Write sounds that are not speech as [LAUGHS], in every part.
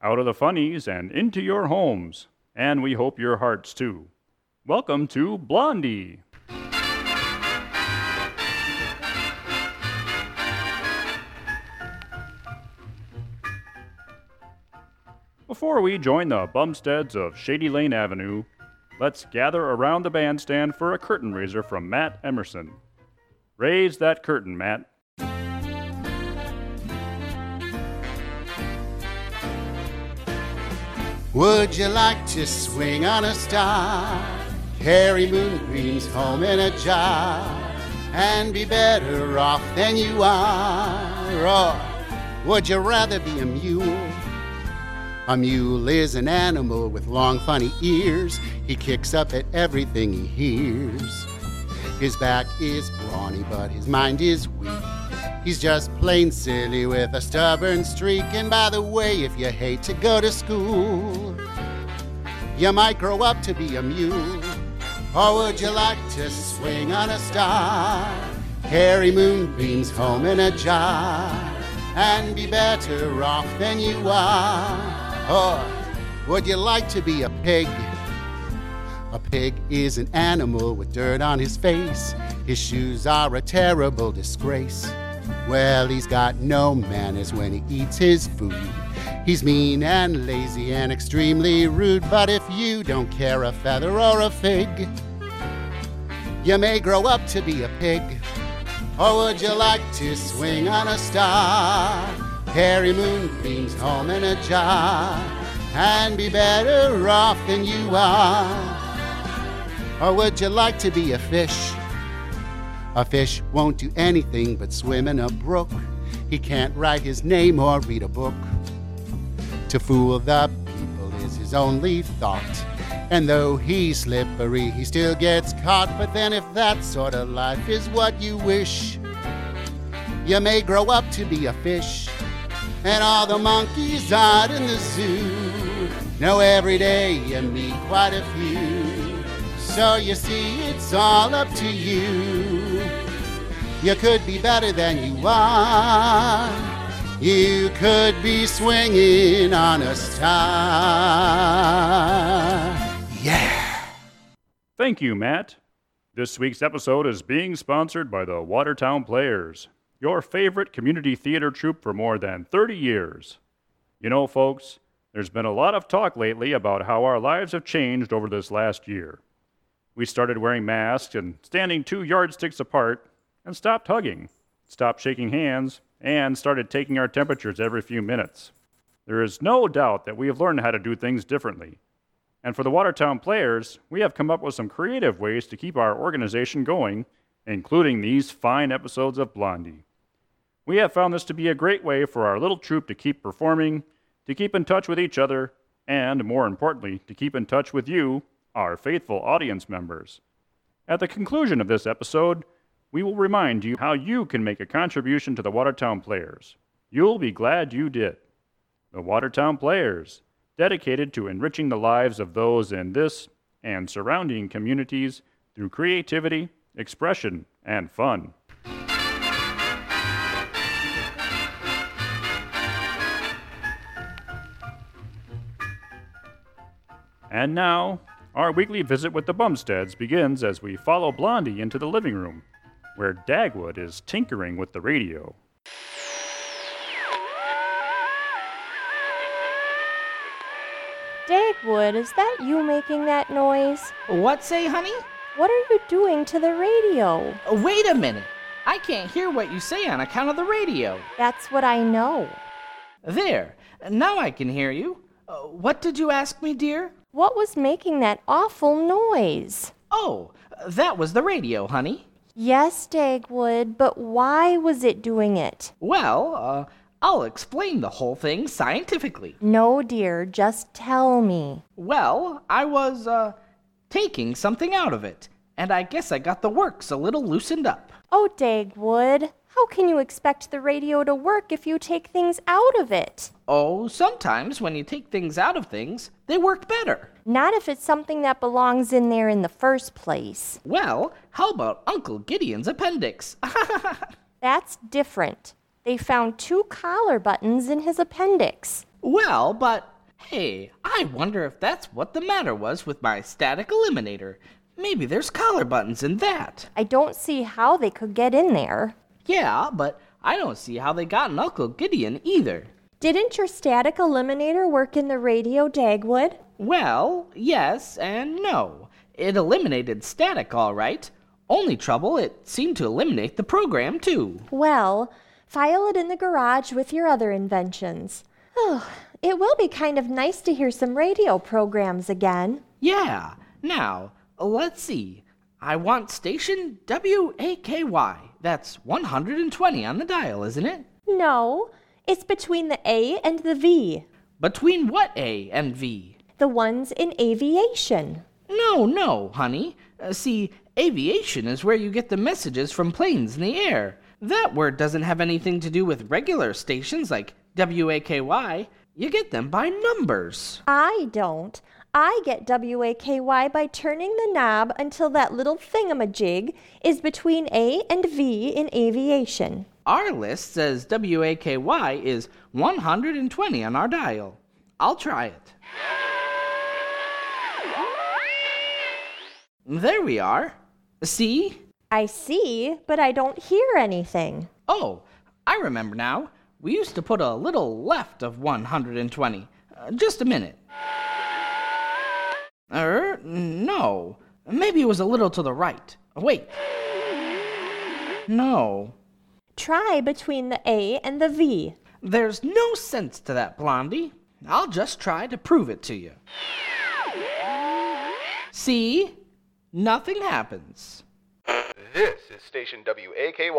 out of the funnies and into your homes, and we hope your hearts too. Welcome to Blondie. Before we join the Bumsteads of Shady Lane Avenue, let's gather around the bandstand for a curtain raiser from Matt Emerson. Raise that curtain, Matt. Would you like to swing on a star? Carry moonbeams home in a jar and be better off than you are? Or would you rather be a mule? A mule is an animal with long, funny ears. He kicks up at everything he hears. His back is brawny, but his mind is weak. He's just plain silly with a stubborn streak. And by the way, if you hate to go to school, you might grow up to be a mule. Or would you like to swing on a star? Carry moonbeams home in a jar and be better off than you are? Or would you like to be a pig? A pig is an animal with dirt on his face. His shoes are a terrible disgrace. Well, he's got no manners when he eats his food. He's mean and lazy and extremely rude. But if you don't care a feather or a fig, you may grow up to be a pig. Or would you like to swing on a star? Carry moonbeams home in a jar and be better off than you are? Or would you like to be a fish? A fish won't do anything but swim in a brook. He can't write his name or read a book. To fool the people is his only thought. And though he's slippery, he still gets caught. But then, if that sort of life is what you wish, you may grow up to be a fish. And all the monkeys out in the zoo know every day you meet quite a few. So you see, it's all up to you. You could be better than you are. You could be swinging on a star. Yeah. Thank you, Matt. This week's episode is being sponsored by the Watertown Players, your favorite community theater troupe for more than 30 years. You know, folks, there's been a lot of talk lately about how our lives have changed over this last year. We started wearing masks and standing two yardsticks apart and stopped hugging, stopped shaking hands, and started taking our temperatures every few minutes. There is no doubt that we have learned how to do things differently. And for the Watertown players, we have come up with some creative ways to keep our organization going, including these fine episodes of Blondie. We have found this to be a great way for our little troupe to keep performing, to keep in touch with each other, and more importantly, to keep in touch with you, our faithful audience members. At the conclusion of this episode, we will remind you how you can make a contribution to the Watertown Players. You'll be glad you did. The Watertown Players, dedicated to enriching the lives of those in this and surrounding communities through creativity, expression, and fun. And now, our weekly visit with the Bumsteads begins as we follow Blondie into the living room, where Dagwood is tinkering with the radio. Dagwood, is that you making that noise? What say, honey? What are you doing to the radio? Wait a minute. I can't hear what you say on account of the radio. That's what I know. There. Now I can hear you. Uh, what did you ask me, dear? What was making that awful noise? Oh, that was the radio, honey. Yes, Dagwood, but why was it doing it? Well, uh, I'll explain the whole thing scientifically. No, dear, just tell me. Well, I was, uh, taking something out of it, and I guess I got the works a little loosened up. Oh, Dagwood, how can you expect the radio to work if you take things out of it? Oh, sometimes when you take things out of things, they work better. Not if it's something that belongs in there in the first place. Well, how about Uncle Gideon's appendix? [LAUGHS] That's different. They found two collar buttons in his appendix. Well, but hey, I wonder if that's what the matter was with my static eliminator. Maybe there's collar buttons in that. I don't see how they could get in there. Yeah, but I don't see how they got in Uncle Gideon either. Didn't your static eliminator work in the radio, Dagwood? Well, yes and no. It eliminated static all right. Only trouble, it seemed to eliminate the program too. Well, file it in the garage with your other inventions. Oh, it will be kind of nice to hear some radio programs again. Yeah. Now, let's see. I want station WAKY. That's 120 on the dial, isn't it? No, it's between the A and the V, Between what A and V? the ones in aviation. No, no, honey. Uh, see, aviation is where you get the messages from planes in the air. That word doesn't have anything to do with regular stations like WAKY. You get them by numbers. I don't. I get WAKY by turning the knob until that little thingamajig is between A and V in aviation. Our list says WAKY is 120 on our dial. I'll try it. There we are. See? I see, but I don't hear anything. Oh, I remember now. We used to put a little left of 120. Uh, just a minute. Er, no. Maybe it was a little to the right. Wait. No. Try between the A and the V. There's no sense to that, Blondie. I'll just try to prove it to you. See? Nothing happens. This is station WAKY.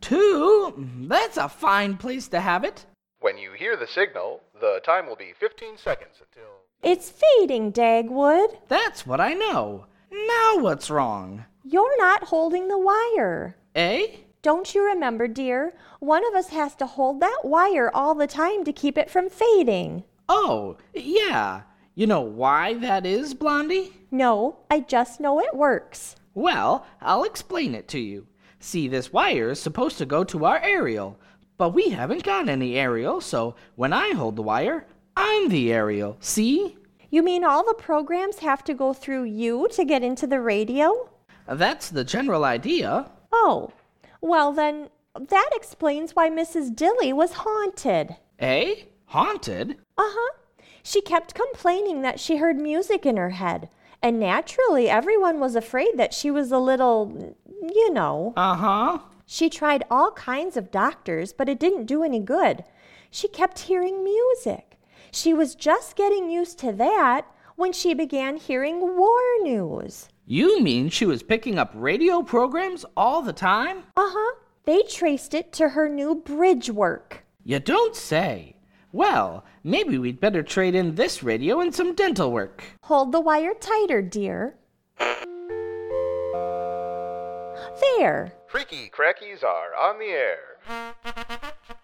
Two? That's a fine place to have it. When you hear the signal, the time will be 15 seconds until. It's fading, Dagwood. That's what I know. Now what's wrong? You're not holding the wire. Eh? Don't you remember, dear? One of us has to hold that wire all the time to keep it from fading. Oh, yeah. You know why that is, Blondie? No, I just know it works. Well, I'll explain it to you. See, this wire is supposed to go to our aerial, but we haven't got any aerial, so when I hold the wire, I'm the aerial. See? You mean all the programs have to go through you to get into the radio? That's the general idea. Oh, well then, that explains why Mrs. Dilly was haunted. Eh? Haunted? Uh huh. She kept complaining that she heard music in her head, and naturally, everyone was afraid that she was a little, you know. Uh huh. She tried all kinds of doctors, but it didn't do any good. She kept hearing music. She was just getting used to that when she began hearing war news. You mean she was picking up radio programs all the time? Uh huh. They traced it to her new bridge work. You don't say. Well, maybe we'd better trade in this radio and some dental work. Hold the wire tighter, dear. There. Creaky Crackies are on the air.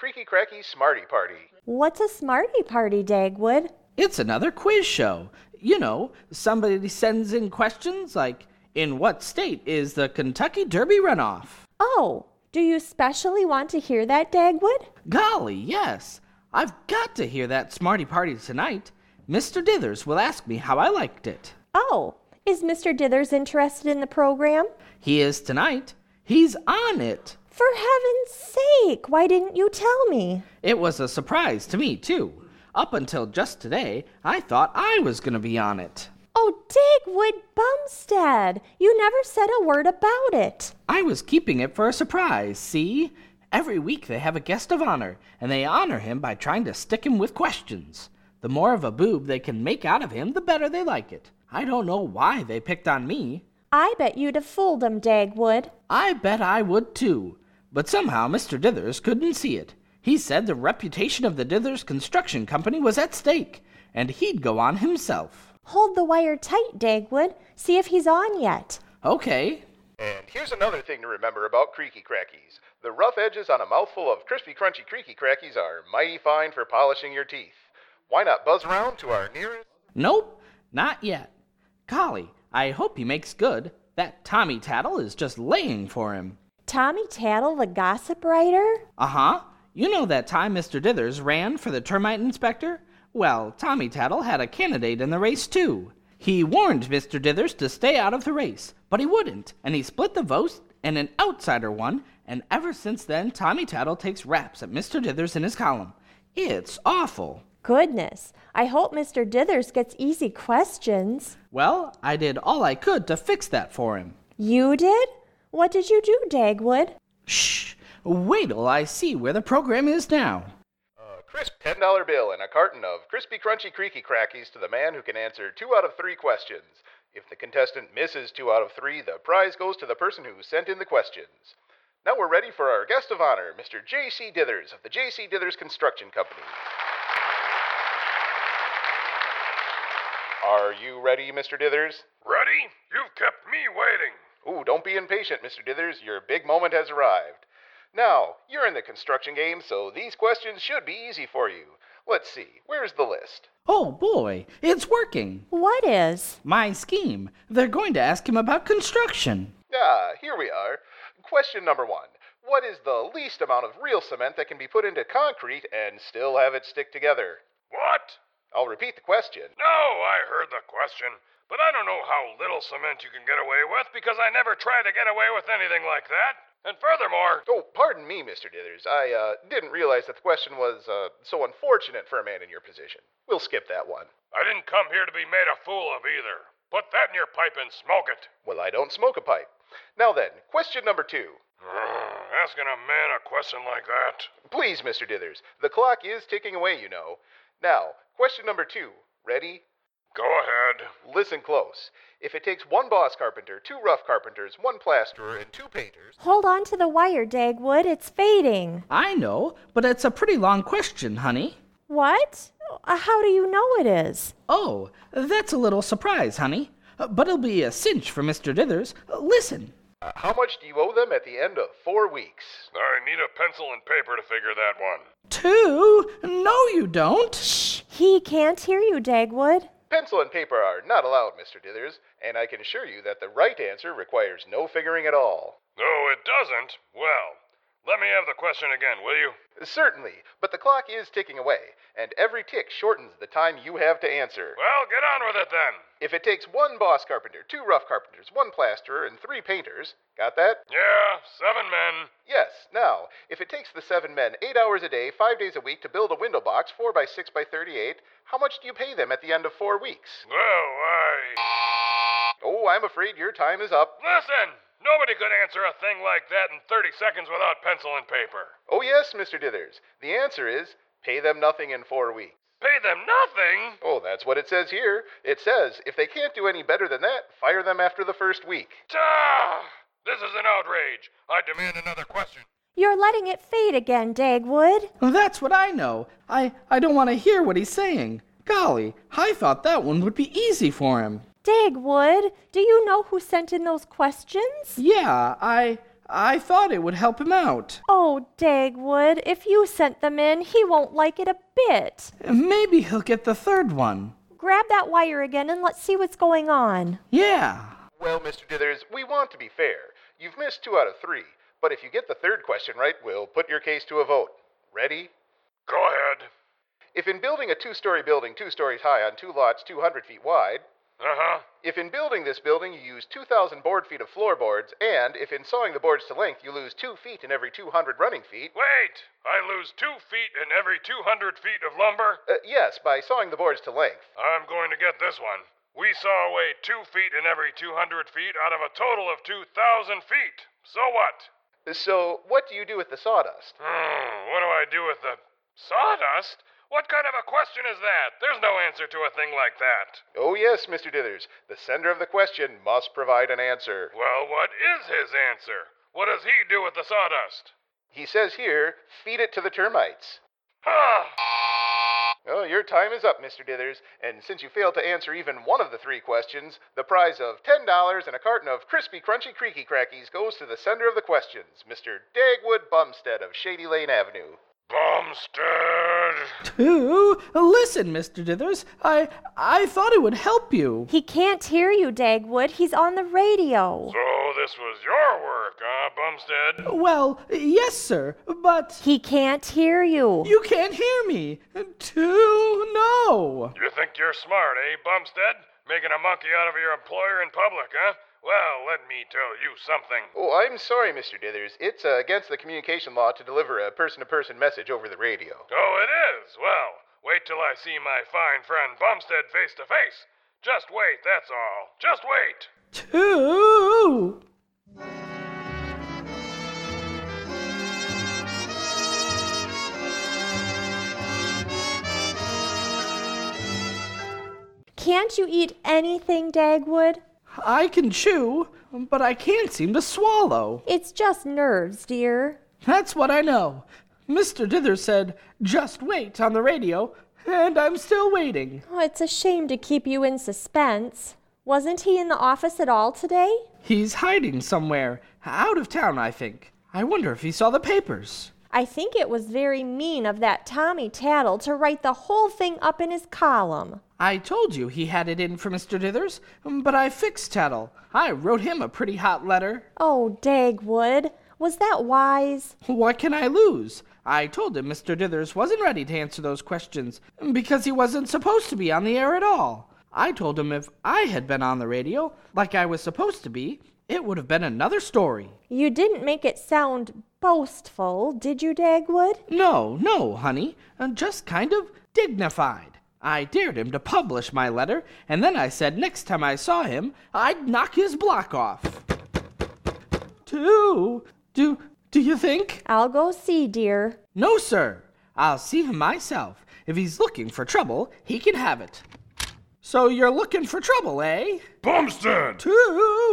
With Creaky Cracky Smarty Party. What's a smarty party, Dagwood? It's another quiz show. You know, somebody sends in questions like In what state is the Kentucky Derby runoff? Oh, do you specially want to hear that, Dagwood? Golly, yes. I've got to hear that Smarty Party tonight. Mr. Dithers will ask me how I liked it. Oh, is Mr. Dithers interested in the program? He is tonight. He's on it. For heaven's sake, why didn't you tell me? It was a surprise to me, too. Up until just today, I thought I was going to be on it. Oh, Dagwood Bumstead, you never said a word about it. I was keeping it for a surprise, see? Every week they have a guest of honor, and they honor him by trying to stick him with questions. The more of a boob they can make out of him, the better they like it. I don't know why they picked on me. I bet you'd have fooled 'em, Dagwood. I bet I would too. But somehow Mr. Dithers couldn't see it. He said the reputation of the Dithers Construction Company was at stake, and he'd go on himself. Hold the wire tight, Dagwood. See if he's on yet. Okay. And here's another thing to remember about Creaky Crackies. The rough edges on a mouthful of crispy, crunchy Creaky Crackies are mighty fine for polishing your teeth. Why not buzz around to our nearest? Nope, not yet. Golly, I hope he makes good. That Tommy Tattle is just laying for him. Tommy Tattle, the gossip writer? Uh huh. you know that time Mr. Dithers ran for the termite inspector? Well, Tommy Tattle had a candidate in the race, too. He warned Mr. Dithers to stay out of the race, but he wouldn't, and he split the vote, and an outsider won, and ever since then, Tommy Tattle takes raps at Mr. Dithers in his column. It's awful. Goodness, I hope Mr. Dithers gets easy questions. Well, I did all I could to fix that for him. You did? What did you do, Dagwood? Shh! Wait till I see where the program is now. A crisp $10 bill and a carton of crispy, crunchy, creaky crackies to the man who can answer two out of three questions. If the contestant misses two out of three, the prize goes to the person who sent in the questions. Now we're ready for our guest of honor, Mr. J.C. Dithers of the J.C. Dithers Construction Company. Are you ready, Mr. Dithers? Ready? You've kept me waiting. Ooh, don't be impatient, Mr. Dithers. Your big moment has arrived. Now, you're in the construction game, so these questions should be easy for you. Let's see, where's the list? Oh boy, it's working. What is? My scheme. They're going to ask him about construction. Ah, here we are. Question number one What is the least amount of real cement that can be put into concrete and still have it stick together? What? I'll repeat the question. No, I heard the question, but I don't know how little cement you can get away with because I never tried to get away with anything like that. And furthermore, Oh, pardon me, Mr. Dithers. I uh, didn't realize that the question was uh, so unfortunate for a man in your position. We'll skip that one. I didn't come here to be made a fool of either. Put that in your pipe and smoke it. Well, I don't smoke a pipe. Now then, question number two. Asking a man a question like that. Please, Mr. Dithers. The clock is ticking away, you know. Now, question number two. Ready? Go ahead. Listen close. If it takes one boss carpenter, two rough carpenters, one plasterer, and two painters. Hold on to the wire, Dagwood. It's fading. I know, but it's a pretty long question, honey. What? Uh, How do you know it is? Oh, that's a little surprise, honey. Uh, But it'll be a cinch for Mr. Dithers. Uh, Listen. Uh, how much do you owe them at the end of four weeks? I need a pencil and paper to figure that one. Two? No, you don't. Shh, he can't hear you, Dagwood. Pencil and paper are not allowed, Mr. Dithers, and I can assure you that the right answer requires no figuring at all. No, it doesn't. Well, let me have the question again, will you? Certainly, but the clock is ticking away, and every tick shortens the time you have to answer. Well, get on with it then. If it takes one boss carpenter, two rough carpenters, one plasterer, and three painters, got that? Yeah, seven men. Yes. Now, if it takes the seven men eight hours a day, five days a week to build a window box, four by six by thirty-eight, how much do you pay them at the end of four weeks? Well, I. Oh, I'm afraid your time is up. Listen! Nobody could answer a thing like that in 30 seconds without pencil and paper. Oh, yes, Mr. Dithers. The answer is pay them nothing in four weeks. Pay them nothing? Oh, that's what it says here. It says if they can't do any better than that, fire them after the first week. Ah! This is an outrage. I demand another question. You're letting it fade again, Dagwood. That's what I know. I, I don't want to hear what he's saying. Golly, I thought that one would be easy for him. Dagwood, do you know who sent in those questions? Yeah, I I thought it would help him out. Oh, Dagwood, if you sent them in, he won't like it a bit. Maybe he'll get the third one. Grab that wire again and let's see what's going on. Yeah. Well, Mr. Dithers, we want to be fair. You've missed two out of three, but if you get the third question right, we'll put your case to a vote. Ready? Go ahead. If in building a two story building two stories high on two lots 200 feet wide, Uh huh. if in building this building you use 2,000 board feet of floorboards, and if in sawing the boards to length you lose two feet in every 200 running feet, Wait! I lose two feet in every 200 feet of lumber? uh, yes, by sawing the boards to length. I'm going to get this one. We saw away two feet in every 200 feet out of a total of 2,000 feet. So what? So, what do you do with the sawdust? Hmm, what do I do with the sawdust? What kind of a question is that? There's no answer to a thing like that. Oh, yes, Mr. Dithers. The sender of the question must provide an answer. Well, what is his answer? What does he do with the sawdust? He says here, feed it to the termites. Ah! Oh, your time is up, Mr. Dithers, and since you failed to answer even one of the three questions, the prize of $10 and a carton of crispy, crunchy, creaky crackies goes to the sender of the questions, Mr. Dagwood Bumstead of Shady Lane Avenue. Bumstead! Two? Listen, Mr. Dithers, I I thought it would help you. He can't hear you, Dagwood. He's on the radio. So this was your work, huh, Bumstead? Well, yes, sir, but He can't hear you. you can't hear me. To no. You think you're smart, eh, Bumstead? Making a monkey out of your employer in public, huh? Well, let me tell you something. Oh, I'm sorry, Mr. Dithers. It's uh, against the communication law to deliver a person to person message over the radio. Oh, it is? Well, wait till I see my fine friend Bumstead face to face. Just wait, that's all. Just wait. Two. Can't you eat anything, Dagwood? I can chew, but I can't seem to swallow. It's just nerves, dear. That's what I know. Mr. Dither said, just wait on the radio, and I'm still waiting. Oh, it's a shame to keep you in suspense. Wasn't he in the office at all today? He's hiding somewhere, out of town, I think. I wonder if he saw the papers. I think it was very mean of that Tommy Tattle to write the whole thing up in his column. I told you he had it in for Mr. Dithers, but I fixed Tattle. I wrote him a pretty hot letter. Oh, Dagwood, was that wise? What can I lose? I told him Mr. Dithers wasn't ready to answer those questions because he wasn't supposed to be on the air at all. I told him if I had been on the radio, like I was supposed to be, it would have been another story. You didn't make it sound boastful, did you, Dagwood? No, no, honey, uh, just kind of dignified. I dared him to publish my letter, and then I said next time I saw him, I'd knock his block off. Two? Do, do you think? I'll go see, dear. No, sir. I'll see him myself. If he's looking for trouble, he can have it. So you're looking for trouble, eh? Bumstead! Two?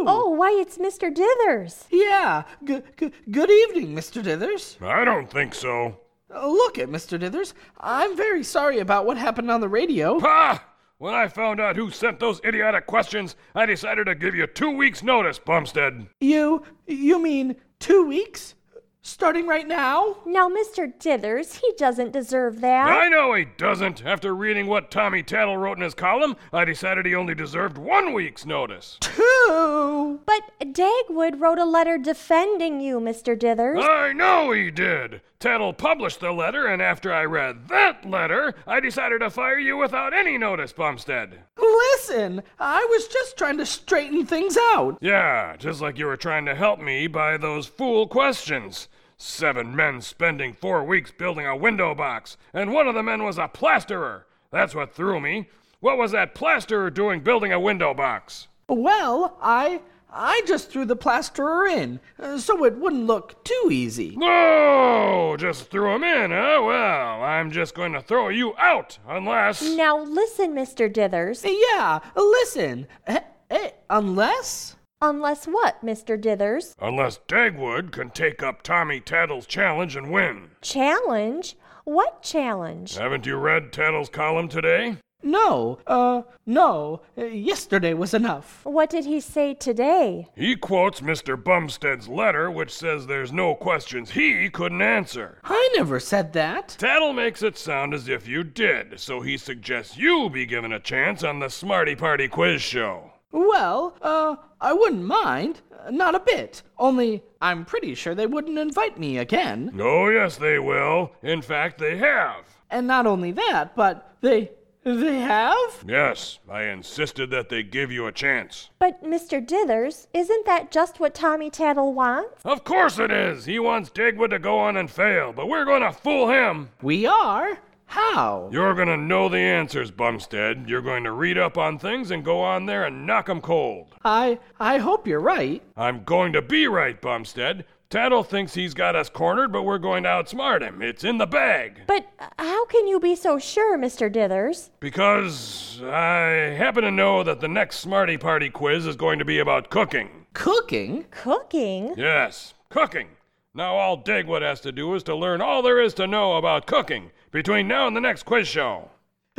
Oh, why, it's Mr. Dithers. Yeah. G- g- good evening, Mr. Dithers. I don't think so. Uh, Look at Mr. Dithers. I'm very sorry about what happened on the radio. Ha! When I found out who sent those idiotic questions, I decided to give you two weeks' notice, Bumstead. You, you mean two weeks? Starting right now? Now, Mr. Dithers, he doesn't deserve that. I know he doesn't. After reading what Tommy Tattle wrote in his column, I decided he only deserved one week's notice. Two? But Dagwood wrote a letter defending you, Mr. Dithers. I know he did. Tattle published the letter, and after I read that letter, I decided to fire you without any notice, Bumstead. Listen, I was just trying to straighten things out. Yeah, just like you were trying to help me by those fool questions. Seven men spending four weeks building a window box, and one of the men was a plasterer. That's what threw me. What was that plasterer doing building a window box? Well, I I just threw the plasterer in, uh, so it wouldn't look too easy. No, just threw him in, huh? Well, I'm just going to throw you out, unless. Now, listen, Mr. Dithers. Yeah, listen. Eh, eh, unless Unless what, Mr. Dithers? Unless Dagwood can take up Tommy Tattle's challenge and win. Challenge? What challenge? Haven't you read Tattle's column today? No, uh, no. uh, Yesterday was enough. What did he say today? He quotes Mr. Bumstead's letter, which says there's no questions he couldn't answer. I never said that. Tattle makes it sound as if you did, so he suggests you be given a chance on the Smarty Party quiz show. Well, uh, I wouldn't mind. Uh, Not a bit. Only I'm pretty sure they wouldn't invite me again. Oh, yes, they will. In fact, they have. And not only that, but they they have? Yes, I insisted that they give you a chance. But, Mr. Dithers, isn't that just what Tommy Tattle wants? Of course it is. He wants Digwood to go on and fail, but we're going to fool him. We are? How? You're going to know the answers, Bumstead. You're going to read up on things and go on there and knock 'em cold. I I hope you're right. I'm going to be right, Bumstead. Tattle thinks he's got us cornered, but we're going to outsmart him. It's in the bag. But how can you be so sure, Mr. Dithers? Because I happen to know that the next Smarty Party quiz is going to be about cooking. Cooking? Cooking? Yes, cooking. Now all Digwood has to do is to learn all there is to know about cooking between now and the next quiz show.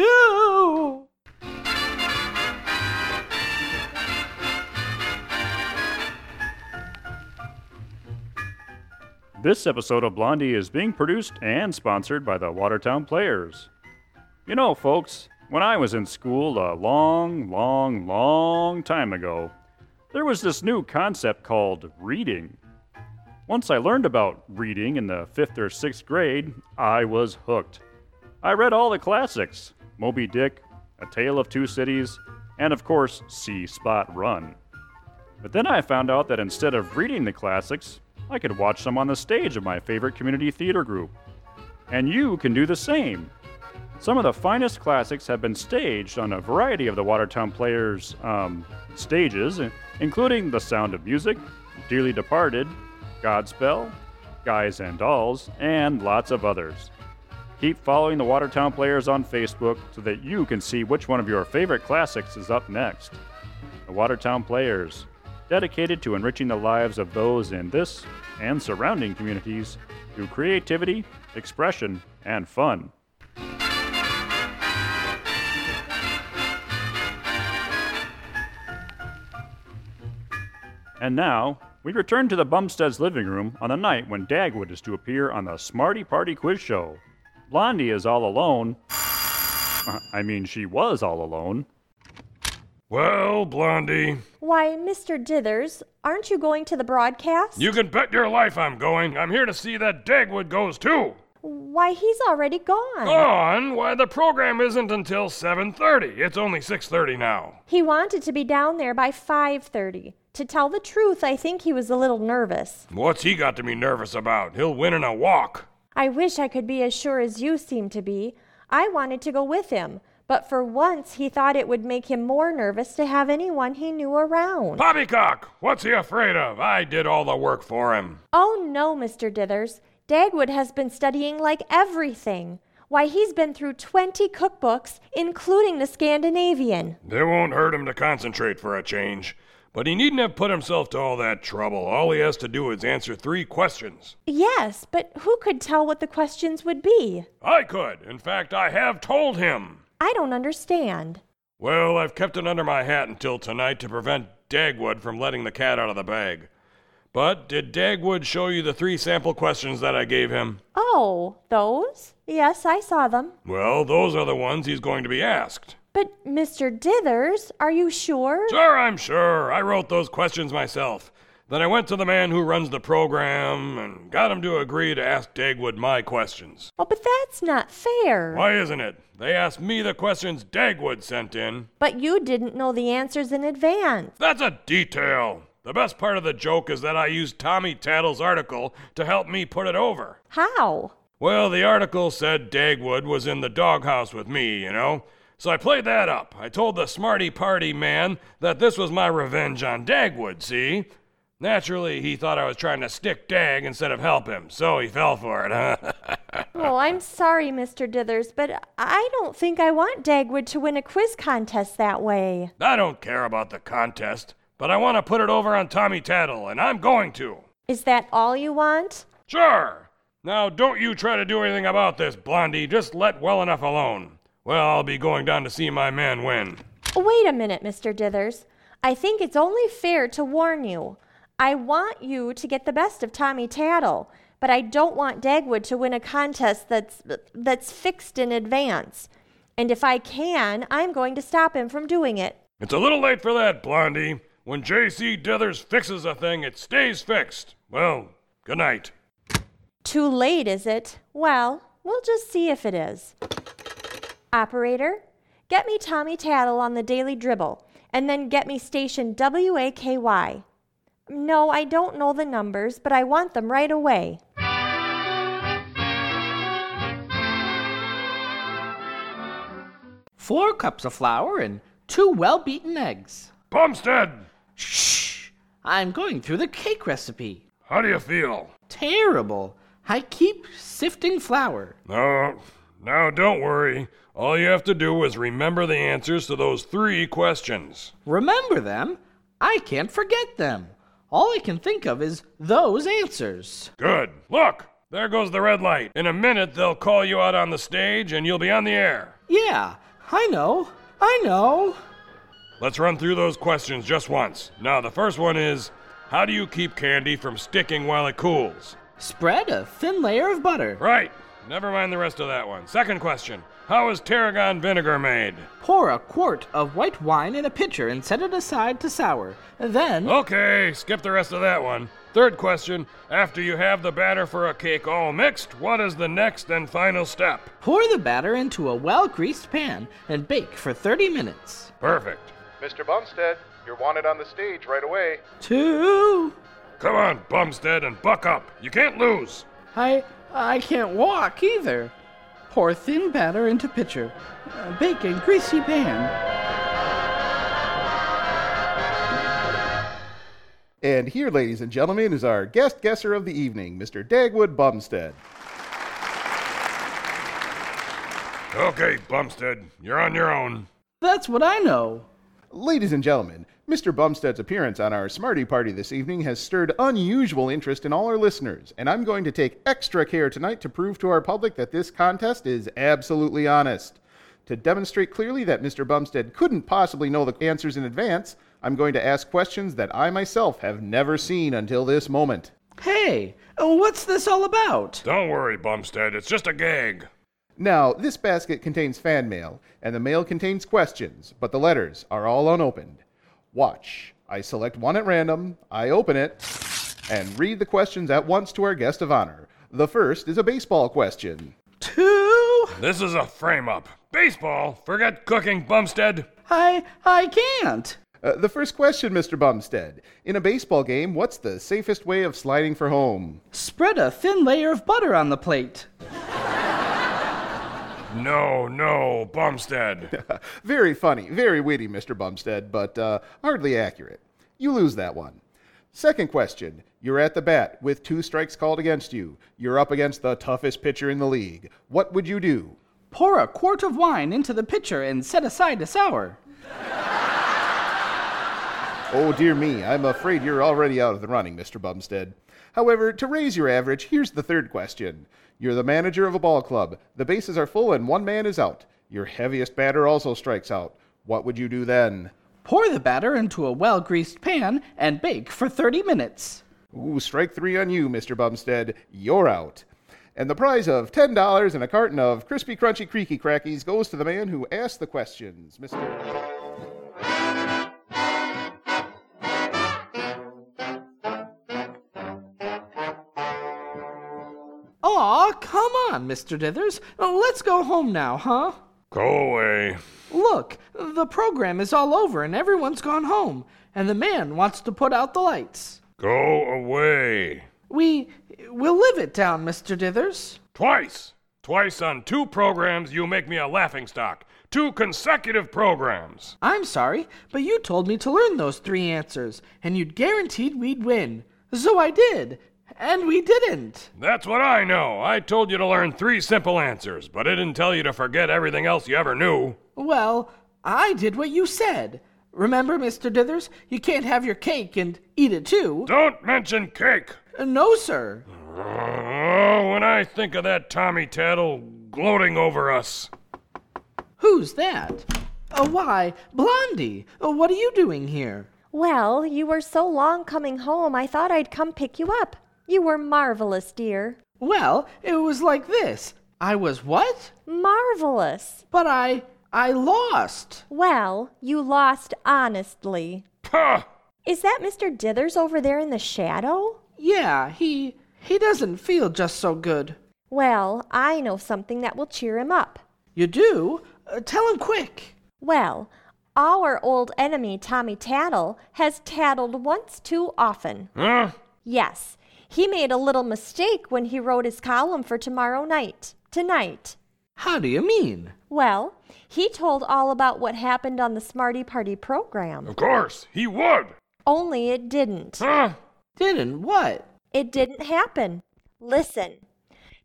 Ooh. This episode of Blondie is being produced and sponsored by the Watertown Players. You know, folks, when I was in school a long, long, long time ago, there was this new concept called reading. Once I learned about reading in the fifth or sixth grade, I was hooked. I read all the classics Moby Dick, A Tale of Two Cities, and of course, See Spot Run. But then I found out that instead of reading the classics, I could watch them on the stage of my favorite community theater group. And you can do the same. Some of the finest classics have been staged on a variety of the Watertown Players um, stages, including The Sound of Music, Dearly Departed, Godspell, Guys and Dolls, and lots of others. Keep following the Watertown Players on Facebook so that you can see which one of your favorite classics is up next. The Watertown Players, dedicated to enriching the lives of those in this and surrounding communities through creativity, expression, and fun. And now, we return to the Bumstead's living room on the night when Dagwood is to appear on the Smarty Party Quiz Show. Blondie is all alone. Uh, I mean, she was all alone. Well, Blondie, Why, Mr. Dithers, aren't you going to the broadcast? you can bet your life I'm going. I'm here to see that Dagwood goes too. Why, he's already gone. Gone? Why the program isn't until 7:30. It's only 6:30 now. He wanted to be down there by 5:30. To tell the truth, I think he was a little nervous. What's he got to be nervous about? He'll win in a walk. I wish I could be as sure as you seem to be. I wanted to go with him, but for once he thought it would make him more nervous to have anyone he knew around. Poppycock, what's he afraid of? I did all the work for him. Oh no, Mr. Dithers. Dagwood has been studying like everything. Why, he's been through 20 cookbooks, including the Scandinavian. It won't hurt him to concentrate for a change. But he needn't have put himself to all that trouble. All he has to do is answer three questions. Yes, but who could tell what the questions would be? I could. In fact, I have told him. I don't understand. Well, I've kept it under my hat until tonight to prevent Dagwood from letting the cat out of the bag. But did Dagwood show you the three sample questions that I gave him? Oh, those? Yes, I saw them. Well, those are the ones he's going to be asked. But, Mr. Dithers, are you sure? Sure, I'm sure. I wrote those questions myself. Then I went to the man who runs the program and got him to agree to ask Dagwood my questions. Oh, but that's not fair. Why isn't it? They asked me the questions Dagwood sent in. But you didn't know the answers in advance. That's a detail. The best part of the joke is that I used Tommy Tattle's article to help me put it over. How? Well, the article said Dagwood was in the doghouse with me, you know? So I played that up. I told the smarty party man that this was my revenge on Dagwood, see? Naturally, he thought I was trying to stick Dag instead of help him, so he fell for it, huh? [LAUGHS] Oh, I'm sorry, Mr. Dithers, but I don't think I want Dagwood to win a quiz contest that way. I don't care about the contest, but I want to put it over on Tommy Tattle, and I'm going to. Is that all you want? Sure. Now, don't you try to do anything about this, Blondie. Just let well enough alone. Well, I'll be going down to see my man win. Wait a minute, Mr. Dithers. I think it's only fair to warn you. I want you to get the best of Tommy Tattle, but I don't want Dagwood to win a contest that's that's fixed in advance. And if I can, I'm going to stop him from doing it. It's a little late for that, Blondie. When J.C. Dithers fixes a thing, it stays fixed. Well, good night. Too late, is it? Well, we'll just see if it is. Operator, get me Tommy Tattle on the Daily Dribble, and then get me station WAKY. No, I don't know the numbers, but I want them right away. Four cups of flour and two well beaten eggs. Bumstead, Shh! I'm going through the cake recipe. how do you feel? Terrible. I keep sifting flour. No, now don't worry. All you have to do is remember the answers to those three questions. Remember them? I can't forget them. All I can think of is those answers. Good. Look, there goes the red light. In a minute, they'll call you out on the stage and you'll be on the air. Yeah, I know. I know. Let's run through those questions just once. Now, the first one is How do you keep candy from sticking while it cools? Spread a thin layer of butter. Right. Never mind the rest of that one. Second question How is tarragon vinegar made? Pour a quart of white wine in a pitcher and set it aside to sour. Then, Okay, skip the rest of that one. Third question After you have the batter for a cake all mixed, what is the next and final step? Pour the batter into a well greased pan and bake for 30 minutes. Perfect. Mr. Bumstead, you're wanted on the stage right away. Two. Come on, Bumstead, and buck up. You can't lose. I I can't walk either. Pour thin batter into pitcher. Uh, bake in greasy pan. And here, ladies and gentlemen, is our guest guesser of the evening, Mr. Dagwood Bumstead. Okay, Bumstead, you're on your own. That's what I know. Ladies and gentlemen, Mr. Bumstead's appearance on our Smarty Party this evening has stirred unusual interest in all our listeners, and I'm going to take extra care tonight to prove to our public that this contest is absolutely honest. To demonstrate clearly that Mr. Bumstead couldn't possibly know the answers in advance, I'm going to ask questions that I myself have never seen until this moment. Hey, uh, what's this all about? Don't worry, Bumstead, it's just a gag. Now, this basket contains fan mail, and the mail contains questions, but the letters are all unopened. Watch. I select one at random, I open it, and read the questions at once to our guest of honor. The first is a baseball question. Two. This is a frame up. Baseball? Forget cooking, Bumstead. I I can't. Uh, the first question, Mr. Bumstead. In a baseball game, what's the safest way of sliding for home? Spread a thin layer of butter on the plate. No, no, Bumstead. [LAUGHS] very funny, very witty, Mr. Bumstead, but uh, hardly accurate. You lose that one. Second question. You're at the bat with two strikes called against you. You're up against the toughest pitcher in the league. What would you do? Pour a quart of wine into the pitcher and set aside a sour. Oh, dear me, I'm afraid you're already out of the running, Mr. Bumstead. However, to raise your average, here's the third question. You're the manager of a ball club. The bases are full and one man is out. Your heaviest batter also strikes out. What would you do then? Pour the batter into a well greased pan and bake for 30 minutes. Ooh, strike three on you, Mr. Bumstead. You're out. And the prize of $10 and a carton of crispy, crunchy, creaky crackies goes to the man who asked the questions, Mr. on, Mr. Dithers. Uh, Let's go home now, huh? Go away. Look, the program is all over and everyone's gone home, and the man wants to put out the lights. Go away. We will live it down, Mr. Dithers. Twice. Twice on two programs, you make me a laughingstock. Two consecutive programs. I'm sorry, but you told me to learn those three answers, and you'd guaranteed we'd win. So I did, and we didn't. That's what I know. I told you to learn three simple answers, but I didn't tell you to forget everything else you ever knew. Well, I did what you said. Remember, Mr. Dithers, you can't have your cake and eat it too. Don't mention cake. Uh, No, sir. Oh, when I think of that Tommy Tattle gloating over us. Who's that? Uh, why, Blondie, uh, what are you doing here? Well, you were so long coming home, I thought I'd come pick you up. You were marvelous, dear. Well, it was like this. I was what? Marvelous. But I. I lost. Well, you lost honestly. Puh! Is that Mr. Dithers over there in the shadow? Yeah, he. he doesn't feel just so good. Well, I know something that will cheer him up. You do? Uh, tell him quick. Well, our old enemy Tommy Tattle has tattled once too often. Huh? Yes, he made a little mistake when he wrote his column for tomorrow night. Tonight. How do you mean? Well, he told all about what happened on the Smarty Party program. Of course, he would. Only it didn't. Huh? Didn't what? It didn't happen. Listen.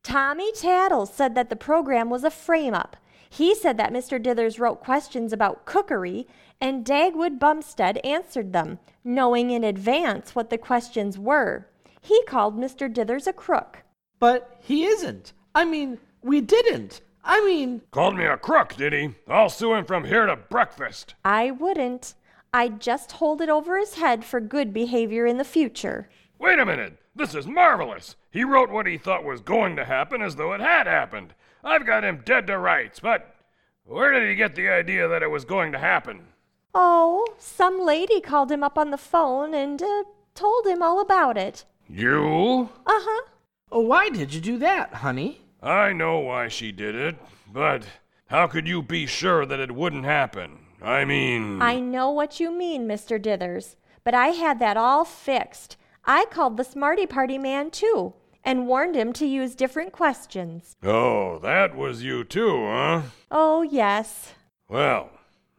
Tommy Tattle said that the program was a frame up. He said that Mr. Dithers wrote questions about cookery, and Dagwood Bumstead answered them, knowing in advance what the questions were. He called Mr. Dithers a crook. But he isn't. I mean, we didn't. I mean, Called me a crook, did he? I'll sue him from here to breakfast. I wouldn't. I'd just hold it over his head for good behavior in the future. Wait a minute. This is marvelous. He wrote what he thought was going to happen as though it had happened. I've got him dead to rights, but where did he get the idea that it was going to happen? Oh, some lady called him up on the phone and uh, told him all about it. You? Uh huh. Why did you do that, honey? I know why she did it, but how could you be sure that it wouldn't happen? I mean. I know what you mean, Mr. Dithers, but I had that all fixed. I called the Smarty Party man, too, and warned him to use different questions. Oh, that was you too, huh? Oh, yes. Well,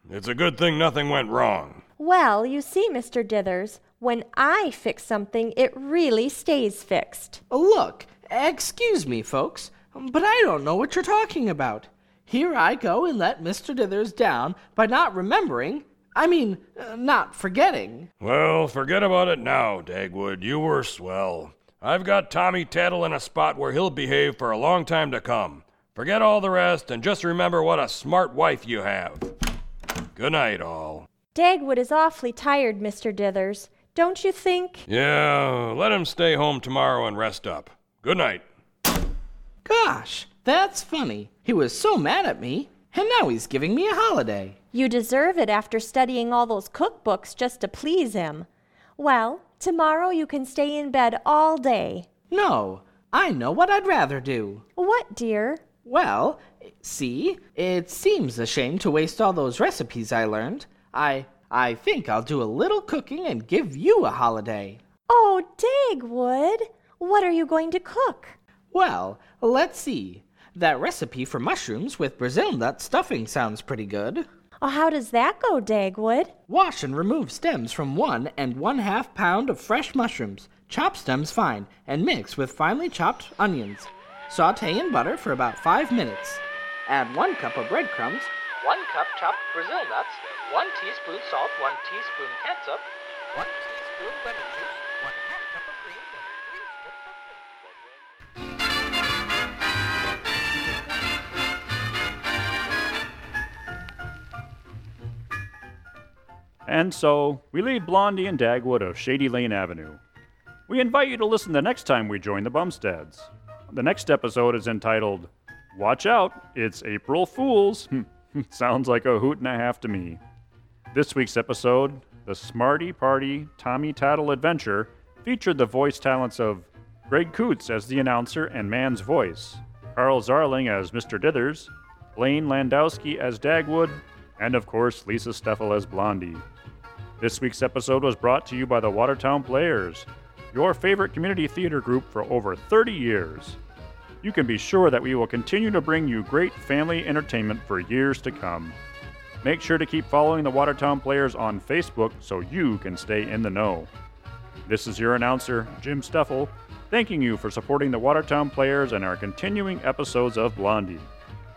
it's a good thing nothing went wrong. Well, you see, Mr. Dithers, when I fix something, it really stays fixed. Look, excuse me, folks, but I don't know what you're talking about. Here I go and let Mr. Dithers down by not remembering. I mean, uh, not forgetting. Well, forget about it now, Dagwood. You were swell. I've got Tommy Tattle in a spot where he'll behave for a long time to come. Forget all the rest and just remember what a smart wife you have. Good night, all. Dagwood is awfully tired, Mr. Dithers. Don't you think? Yeah, let him stay home tomorrow and rest up. Good night. Gosh, that's funny. He was so mad at me, and now he's giving me a holiday. You deserve it after studying all those cookbooks just to please him. Well, tomorrow you can stay in bed all day. No, I know what I'd rather do. What, dear? Well, see, it seems a shame to waste all those recipes I learned. I I think I'll do a little cooking and give you a holiday. Oh, Dagwood! What are you going to cook? Well, let's see. That recipe for mushrooms with Brazil nut stuffing sounds pretty good. Oh, how does that go, Dagwood? Wash and remove stems from one and one half pound of fresh mushrooms. Chop stems fine and mix with finely chopped onions. Saute in butter for about five minutes. Add one cup of breadcrumbs, one cup chopped Brazil nuts, one teaspoon salt, one teaspoon ketchup, one teaspoon lemon juice, one half cup of cream, and three strips of bacon. And so, we leave Blondie and Dagwood of Shady Lane Avenue. We invite you to listen the next time we join the Bumsteads. The next episode is entitled, Watch Out, It's April Fools. [LAUGHS] Sounds like a hoot and a half to me. This week's episode, The Smarty Party Tommy Tattle Adventure, featured the voice talents of Greg Coots as the announcer and man's voice, Carl Zarling as Mr. Dithers, Blaine Landowski as Dagwood, and of course, Lisa Steffel as Blondie. This week's episode was brought to you by the Watertown Players, your favorite community theater group for over 30 years. You can be sure that we will continue to bring you great family entertainment for years to come. Make sure to keep following the Watertown Players on Facebook so you can stay in the know. This is your announcer, Jim Steffel, thanking you for supporting the Watertown Players and our continuing episodes of Blondie.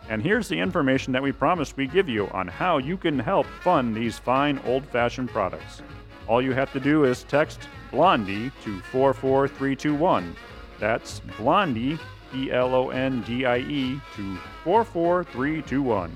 And here's the information that we promised we'd give you on how you can help fund these fine old fashioned products. All you have to do is text Blondie to 44321. That's Blondie, E L O N D I E, to 44321.